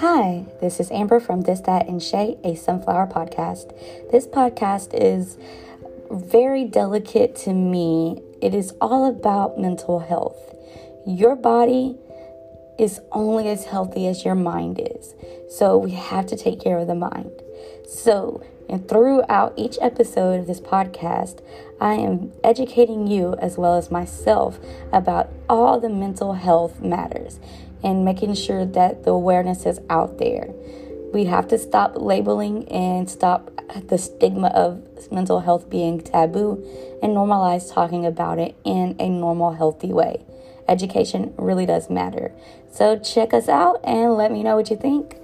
Hi, this is Amber from This, That, and Shay, a Sunflower podcast. This podcast is very delicate to me. It is all about mental health. Your body is only as healthy as your mind is. So we have to take care of the mind. So, and throughout each episode of this podcast, I am educating you as well as myself about all the mental health matters and making sure that the awareness is out there. We have to stop labeling and stop the stigma of mental health being taboo and normalize talking about it in a normal, healthy way. Education really does matter. So, check us out and let me know what you think.